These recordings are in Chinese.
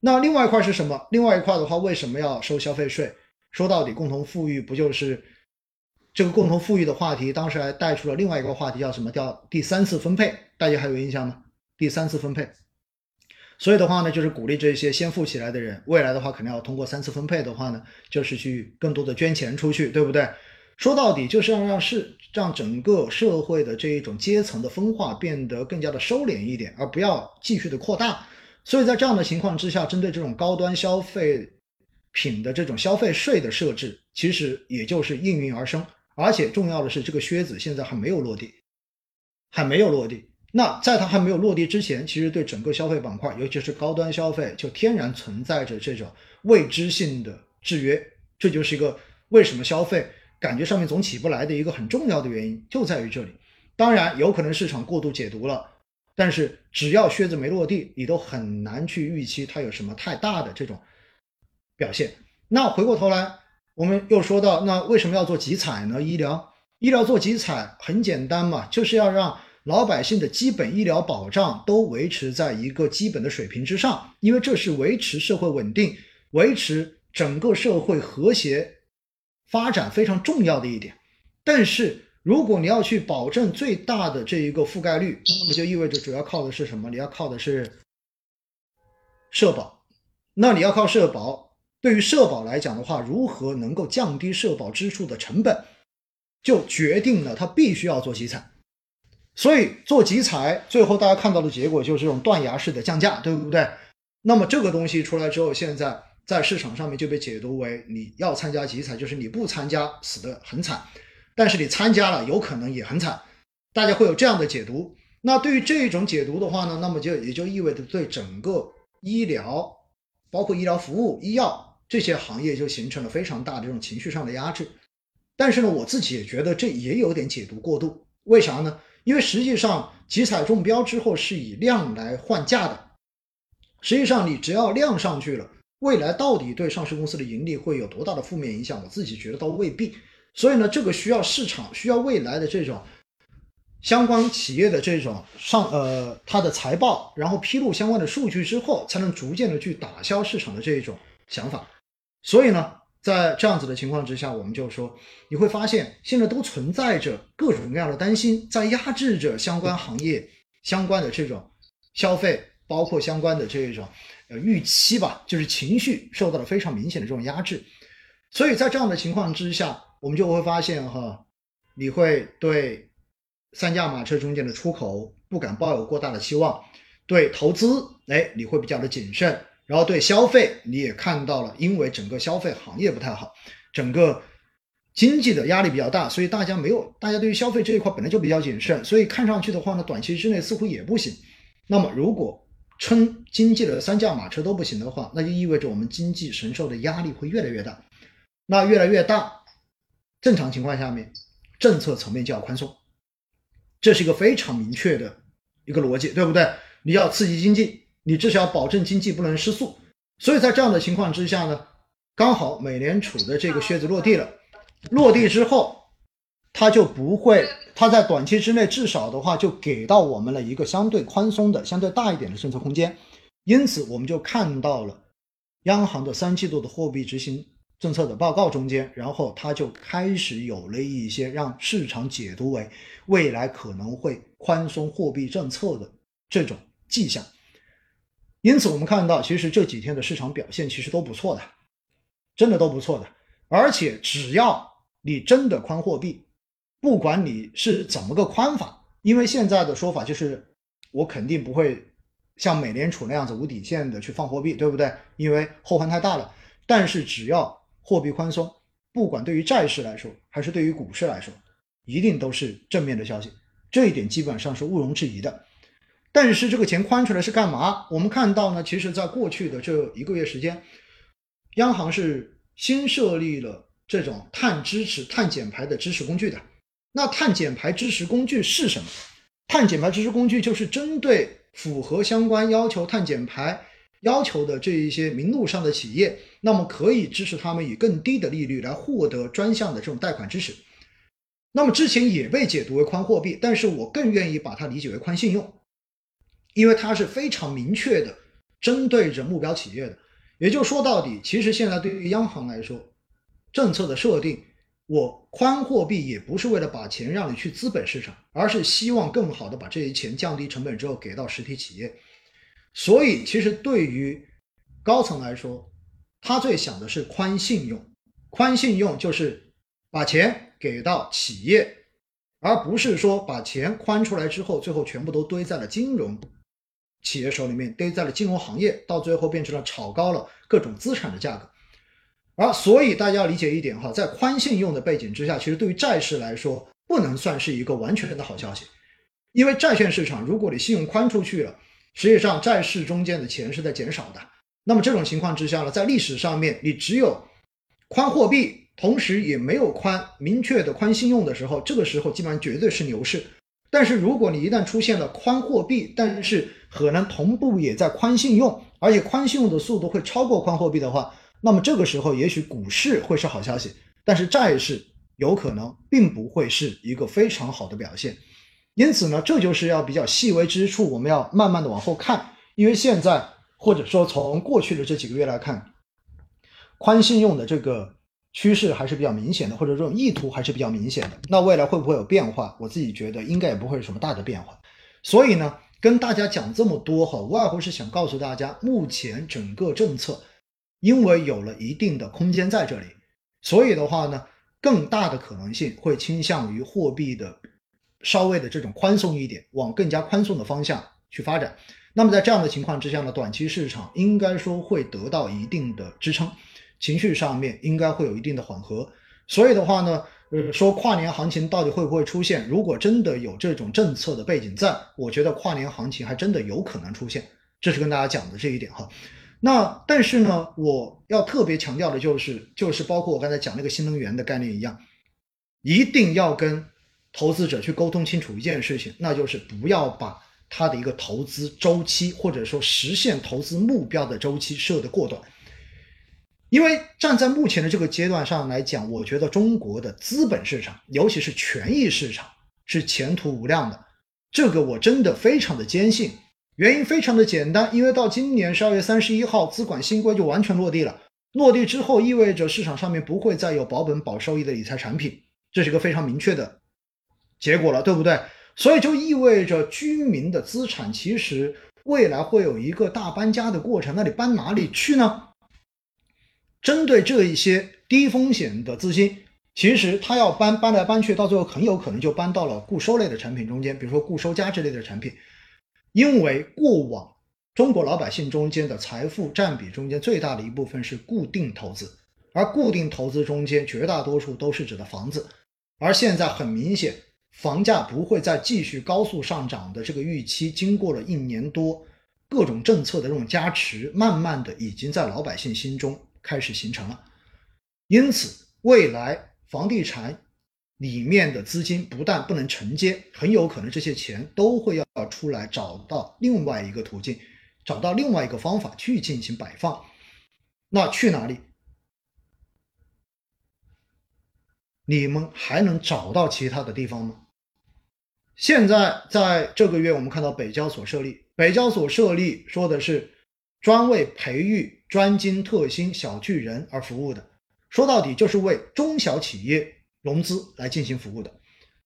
那另外一块是什么？另外一块的话，为什么要收消费税？说到底，共同富裕不就是这个共同富裕的话题？当时还带出了另外一个话题，叫什么？叫第三次分配，大家还有印象吗？第三次分配。所以的话呢，就是鼓励这些先富起来的人，未来的话肯定要通过三次分配的话呢，就是去更多的捐钱出去，对不对？说到底就是要让是让整个社会的这一种阶层的分化变得更加的收敛一点，而不要继续的扩大。所以在这样的情况之下，针对这种高端消费品的这种消费税的设置，其实也就是应运而生。而且重要的是，这个靴子现在还没有落地，还没有落地。那在它还没有落地之前，其实对整个消费板块，尤其是高端消费，就天然存在着这种未知性的制约。这就是一个为什么消费感觉上面总起不来的一个很重要的原因，就在于这里。当然，有可能市场过度解读了，但是只要靴子没落地，你都很难去预期它有什么太大的这种表现。那回过头来，我们又说到，那为什么要做集采呢？医疗医疗做集采很简单嘛，就是要让。老百姓的基本医疗保障都维持在一个基本的水平之上，因为这是维持社会稳定、维持整个社会和谐发展非常重要的一点。但是，如果你要去保证最大的这一个覆盖率，那么就意味着主要靠的是什么？你要靠的是社保。那你要靠社保，对于社保来讲的话，如何能够降低社保支出的成本，就决定了它必须要做集采。所以做集采，最后大家看到的结果就是这种断崖式的降价，对不对？那么这个东西出来之后，现在在市场上面就被解读为你要参加集采，就是你不参加死得很惨，但是你参加了有可能也很惨，大家会有这样的解读。那对于这种解读的话呢，那么就也就意味着对整个医疗，包括医疗服务、医药这些行业就形成了非常大的这种情绪上的压制。但是呢，我自己也觉得这也有点解读过度，为啥呢？因为实际上集采中标之后是以量来换价的，实际上你只要量上去了，未来到底对上市公司的盈利会有多大的负面影响？我自己觉得倒未必。所以呢，这个需要市场需要未来的这种相关企业的这种上呃它的财报，然后披露相关的数据之后，才能逐渐的去打消市场的这一种想法。所以呢。在这样子的情况之下，我们就说，你会发现现在都存在着各种各样的担心，在压制着相关行业相关的这种消费，包括相关的这种呃预期吧，就是情绪受到了非常明显的这种压制。所以在这样的情况之下，我们就会发现哈，你会对三驾马车中间的出口不敢抱有过大的期望，对投资哎你会比较的谨慎。然后对消费，你也看到了，因为整个消费行业不太好，整个经济的压力比较大，所以大家没有，大家对于消费这一块本来就比较谨慎，所以看上去的话呢，短期之内似乎也不行。那么如果称经济的三驾马车都不行的话，那就意味着我们经济承受的压力会越来越大。那越来越大，正常情况下面，政策层面就要宽松，这是一个非常明确的一个逻辑，对不对？你要刺激经济。你至少要保证经济不能失速，所以在这样的情况之下呢，刚好美联储的这个靴子落地了，落地之后，它就不会，它在短期之内至少的话就给到我们了一个相对宽松的、相对大一点的政策空间，因此我们就看到了央行的三季度的货币执行政策的报告中间，然后它就开始有了一些让市场解读为未来可能会宽松货币政策的这种迹象。因此，我们看到，其实这几天的市场表现其实都不错的，真的都不错的。而且，只要你真的宽货币，不管你是怎么个宽法，因为现在的说法就是，我肯定不会像美联储那样子无底线的去放货币，对不对？因为后患太大了。但是，只要货币宽松，不管对于债市来说，还是对于股市来说，一定都是正面的消息。这一点基本上是毋庸置疑的。但是这个钱宽出来是干嘛？我们看到呢，其实在过去的这一个月时间，央行是新设立了这种碳支持、碳减排的支持工具的。那碳减排支持工具是什么？碳减排支持工具就是针对符合相关要求碳减排要求的这一些名录上的企业，那么可以支持他们以更低的利率来获得专项的这种贷款支持。那么之前也被解读为宽货币，但是我更愿意把它理解为宽信用。因为它是非常明确的针对着目标企业的。也就说到底，其实现在对于央行来说，政策的设定，我宽货币也不是为了把钱让你去资本市场，而是希望更好的把这些钱降低成本之后给到实体企业。所以，其实对于高层来说，他最想的是宽信用，宽信用就是把钱给到企业。而不是说把钱宽出来之后，最后全部都堆在了金融企业手里面，堆在了金融行业，到最后变成了炒高了各种资产的价格。而所以大家要理解一点哈，在宽信用的背景之下，其实对于债市来说，不能算是一个完全的好消息。因为债券市场，如果你信用宽出去了，实际上债市中间的钱是在减少的。那么这种情况之下呢，在历史上面，你只有宽货币。同时也没有宽明确的宽信用的时候，这个时候基本上绝对是牛市。但是如果你一旦出现了宽货币，但是可能同步也在宽信用，而且宽信用的速度会超过宽货币的话，那么这个时候也许股市会是好消息，但是债市有可能并不会是一个非常好的表现。因此呢，这就是要比较细微之处，我们要慢慢的往后看，因为现在或者说从过去的这几个月来看，宽信用的这个。趋势还是比较明显的，或者这种意图还是比较明显的。那未来会不会有变化？我自己觉得应该也不会有什么大的变化。所以呢，跟大家讲这么多哈，无外乎是想告诉大家，目前整个政策因为有了一定的空间在这里，所以的话呢，更大的可能性会倾向于货币的稍微的这种宽松一点，往更加宽松的方向去发展。那么在这样的情况之下呢，短期市场应该说会得到一定的支撑。情绪上面应该会有一定的缓和，所以的话呢，呃，说跨年行情到底会不会出现？如果真的有这种政策的背景在，我觉得跨年行情还真的有可能出现，这是跟大家讲的这一点哈。那但是呢，我要特别强调的就是，就是包括我刚才讲那个新能源的概念一样，一定要跟投资者去沟通清楚一件事情，那就是不要把他的一个投资周期或者说实现投资目标的周期设得过短。因为站在目前的这个阶段上来讲，我觉得中国的资本市场，尤其是权益市场，是前途无量的。这个我真的非常的坚信。原因非常的简单，因为到今年十二月三十一号，资管新规就完全落地了。落地之后，意味着市场上面不会再有保本保收益的理财产品，这是一个非常明确的结果了，对不对？所以就意味着居民的资产其实未来会有一个大搬家的过程。那你搬哪里去呢？针对这一些低风险的资金，其实它要搬搬来搬去，到最后很有可能就搬到了固收类的产品中间，比如说固收加之类的产品。因为过往中国老百姓中间的财富占比中间最大的一部分是固定投资，而固定投资中间绝大多数都是指的房子，而现在很明显，房价不会再继续高速上涨的这个预期，经过了一年多各种政策的这种加持，慢慢的已经在老百姓心中。开始形成了，因此未来房地产里面的资金不但不能承接，很有可能这些钱都会要出来找到另外一个途径，找到另外一个方法去进行摆放。那去哪里？你们还能找到其他的地方吗？现在在这个月，我们看到北交所设立，北交所设立说的是专为培育。专精特新小巨人而服务的，说到底就是为中小企业融资来进行服务的。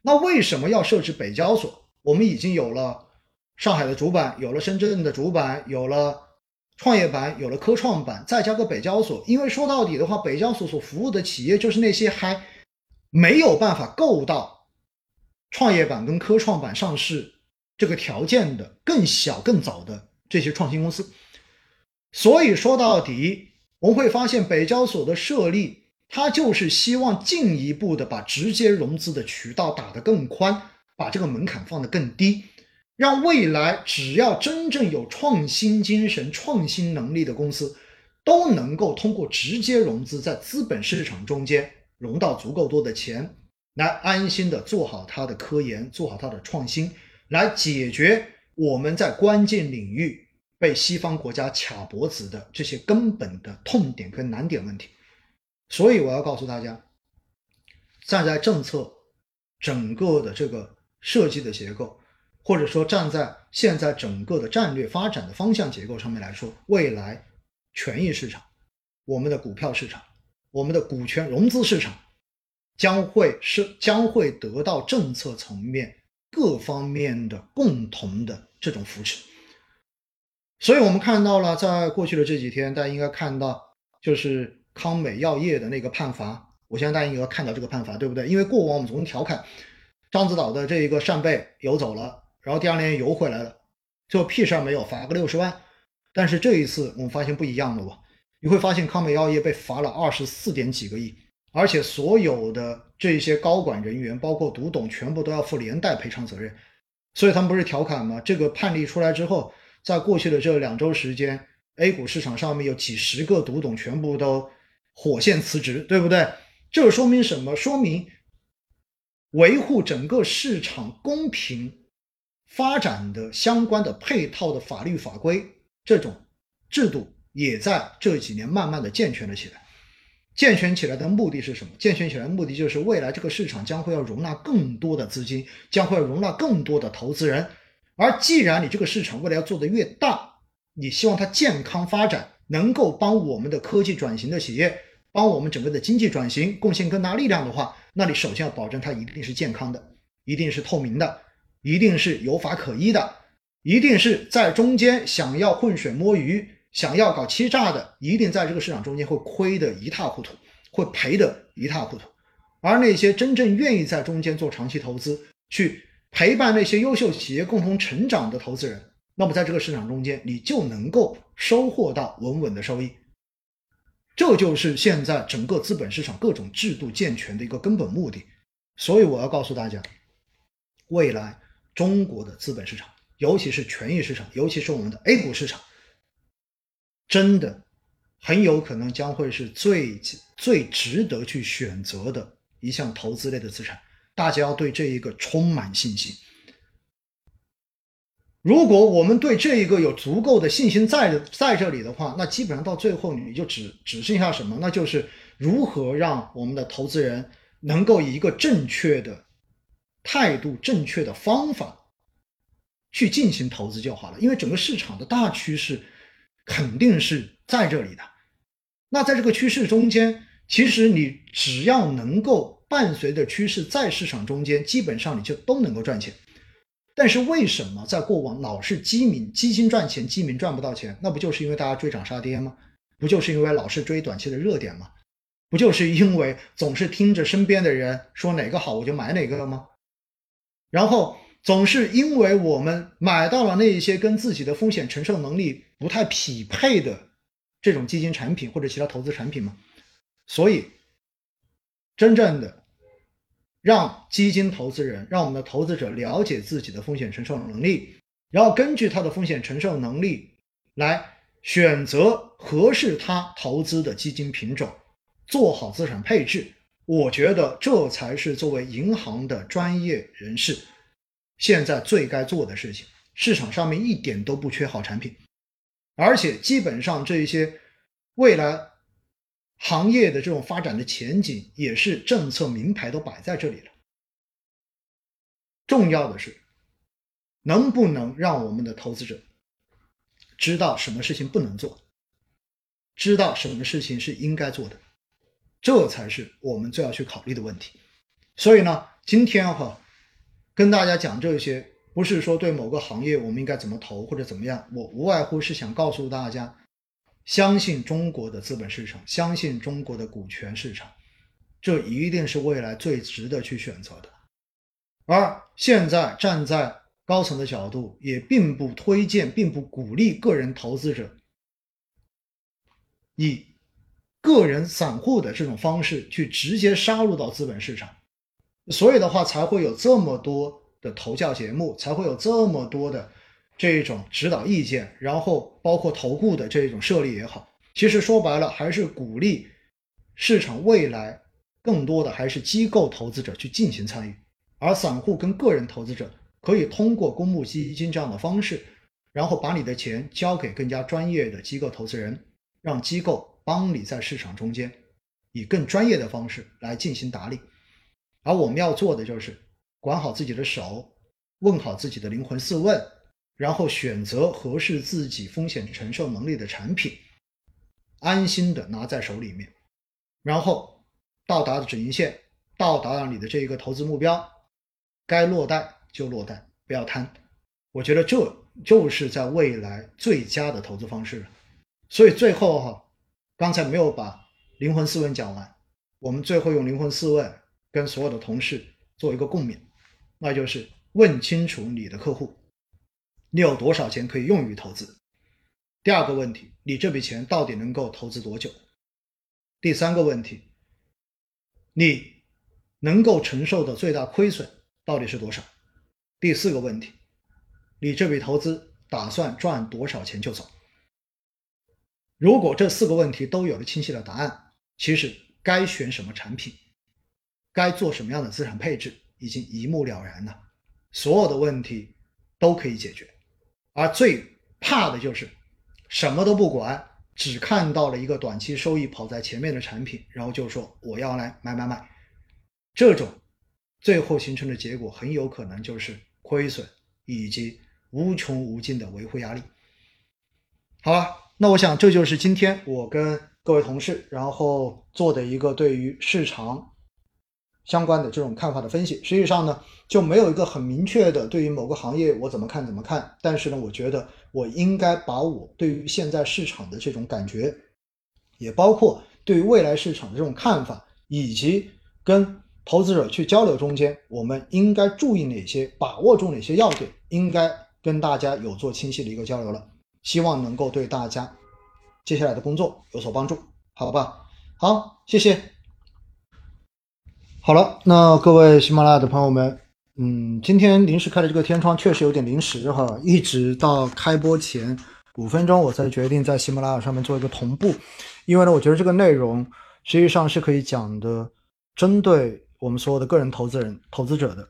那为什么要设置北交所？我们已经有了上海的主板，有了深圳的主板，有了创业板，有了科创板，再加个北交所。因为说到底的话，北交所所服务的企业就是那些还没有办法够到创业板跟科创板上市这个条件的更小更早的这些创新公司。所以说到底，我们会发现北交所的设立，它就是希望进一步的把直接融资的渠道打得更宽，把这个门槛放得更低，让未来只要真正有创新精神、创新能力的公司，都能够通过直接融资，在资本市场中间融到足够多的钱，来安心的做好它的科研，做好它的创新，来解决我们在关键领域。被西方国家卡脖子的这些根本的痛点跟难点问题，所以我要告诉大家，站在政策整个的这个设计的结构，或者说站在现在整个的战略发展的方向结构上面来说，未来权益市场、我们的股票市场、我们的股权融资市场将会是将会得到政策层面各方面的共同的这种扶持。所以我们看到了，在过去的这几天，大家应该看到，就是康美药业的那个判罚。我相信大家应该看到这个判罚，对不对？因为过往我们总调侃獐子岛的这一个扇贝游走了，然后第二年游回来了，最后屁事儿没有，罚个六十万。但是这一次我们发现不一样了吧？你会发现康美药业被罚了二十四点几个亿，而且所有的这些高管人员，包括独董，全部都要负连带赔偿责任。所以他们不是调侃吗？这个判例出来之后。在过去的这两周时间，A 股市场上面有几十个独董全部都火线辞职，对不对？这说明什么？说明维护整个市场公平发展的相关的配套的法律法规这种制度，也在这几年慢慢的健全了起来。健全起来的目的是什么？健全起来的目的就是未来这个市场将会要容纳更多的资金，将会要容纳更多的投资人。而既然你这个市场未来要做得越大，你希望它健康发展，能够帮我们的科技转型的企业，帮我们整个的经济转型贡献更大力量的话，那你首先要保证它一定是健康的，一定是透明的，一定是有法可依的，一定是在中间想要浑水摸鱼、想要搞欺诈的，一定在这个市场中间会亏得一塌糊涂，会赔得一塌糊涂。而那些真正愿意在中间做长期投资，去。陪伴那些优秀企业共同成长的投资人，那么在这个市场中间，你就能够收获到稳稳的收益。这就是现在整个资本市场各种制度健全的一个根本目的。所以我要告诉大家，未来中国的资本市场，尤其是权益市场，尤其是我们的 A 股市场，真的很有可能将会是最最值得去选择的一项投资类的资产。大家要对这一个充满信心。如果我们对这一个有足够的信心在在这里的话，那基本上到最后你就只只剩下什么？那就是如何让我们的投资人能够以一个正确的态度、正确的方法去进行投资就好了。因为整个市场的大趋势肯定是在这里的。那在这个趋势中间，其实你只要能够。伴随着趋势在市场中间，基本上你就都能够赚钱。但是为什么在过往老是基民基金赚钱，基民赚不到钱？那不就是因为大家追涨杀跌吗？不就是因为老是追短期的热点吗？不就是因为总是听着身边的人说哪个好我就买哪个了吗？然后总是因为我们买到了那一些跟自己的风险承受能力不太匹配的这种基金产品或者其他投资产品吗？所以。真正的让基金投资人、让我们的投资者了解自己的风险承受能力，然后根据他的风险承受能力来选择合适他投资的基金品种，做好资产配置。我觉得这才是作为银行的专业人士现在最该做的事情。市场上面一点都不缺好产品，而且基本上这一些未来。行业的这种发展的前景也是政策名牌都摆在这里了。重要的是，能不能让我们的投资者知道什么事情不能做，知道什么事情是应该做的，这才是我们最要去考虑的问题。所以呢，今天哈跟大家讲这些，不是说对某个行业我们应该怎么投或者怎么样，我无外乎是想告诉大家。相信中国的资本市场，相信中国的股权市场，这一定是未来最值得去选择的。而现在站在高层的角度，也并不推荐，并不鼓励个人投资者以个人散户的这种方式去直接杀入到资本市场，所以的话才会有这么多的投教节目，才会有这么多的。这种指导意见，然后包括投顾的这种设立也好，其实说白了还是鼓励市场未来更多的还是机构投资者去进行参与，而散户跟个人投资者可以通过公募基金这样的方式，然后把你的钱交给更加专业的机构投资人，让机构帮你在市场中间以更专业的方式来进行打理，而我们要做的就是管好自己的手。问好自己的灵魂四问，然后选择合适自己风险承受能力的产品，安心的拿在手里面，然后到达了止盈线，到达了你的这一个投资目标，该落袋就落袋，不要贪。我觉得这就是在未来最佳的投资方式了。所以最后哈，刚才没有把灵魂四问讲完，我们最后用灵魂四问跟所有的同事做一个共勉，那就是问清楚你的客户，你有多少钱可以用于投资？第二个问题，你这笔钱到底能够投资多久？第三个问题，你能够承受的最大亏损到底是多少？第四个问题，你这笔投资打算赚多少钱就走？如果这四个问题都有了清晰的答案，其实该选什么产品，该做什么样的资产配置，已经一目了然了。所有的问题都可以解决，而最怕的就是什么都不管，只看到了一个短期收益跑在前面的产品，然后就说我要来买买买。这种最后形成的结果很有可能就是亏损以及无穷无尽的维护压力。好吧。那我想，这就是今天我跟各位同事然后做的一个对于市场相关的这种看法的分析。实际上呢，就没有一个很明确的对于某个行业我怎么看怎么看。但是呢，我觉得我应该把我对于现在市场的这种感觉，也包括对于未来市场的这种看法，以及跟投资者去交流中间，我们应该注意哪些，把握住哪些要点，应该跟大家有做清晰的一个交流了。希望能够对大家接下来的工作有所帮助，好吧？好，谢谢。好了，那各位喜马拉雅的朋友们，嗯，今天临时开的这个天窗确实有点临时哈，一直到开播前五分钟我才决定在喜马拉雅上面做一个同步，因为呢，我觉得这个内容实际上是可以讲的，针对我们所有的个人投资人、投资者的。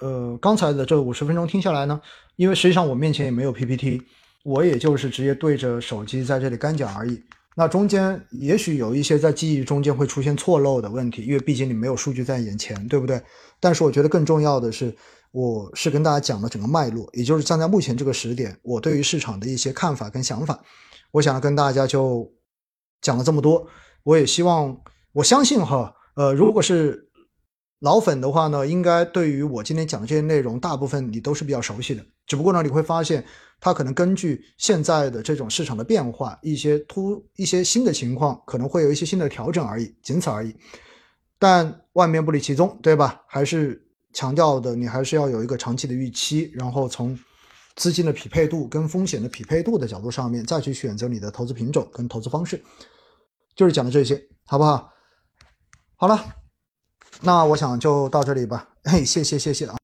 呃，刚才的这五十分钟听下来呢，因为实际上我面前也没有 PPT。我也就是直接对着手机在这里干讲而已。那中间也许有一些在记忆中间会出现错漏的问题，因为毕竟你没有数据在眼前，对不对？但是我觉得更重要的是，我是跟大家讲了整个脉络，也就是站在目前这个时点，我对于市场的一些看法跟想法，我想跟大家就讲了这么多。我也希望，我相信哈，呃，如果是老粉的话呢，应该对于我今天讲的这些内容，大部分你都是比较熟悉的。只不过呢，你会发现。它可能根据现在的这种市场的变化，一些突一些新的情况，可能会有一些新的调整而已，仅此而已。但万变不离其宗，对吧？还是强调的，你还是要有一个长期的预期，然后从资金的匹配度跟风险的匹配度的角度上面，再去选择你的投资品种跟投资方式，就是讲的这些，好不好？好了，那我想就到这里吧。嘿，谢谢谢谢啊。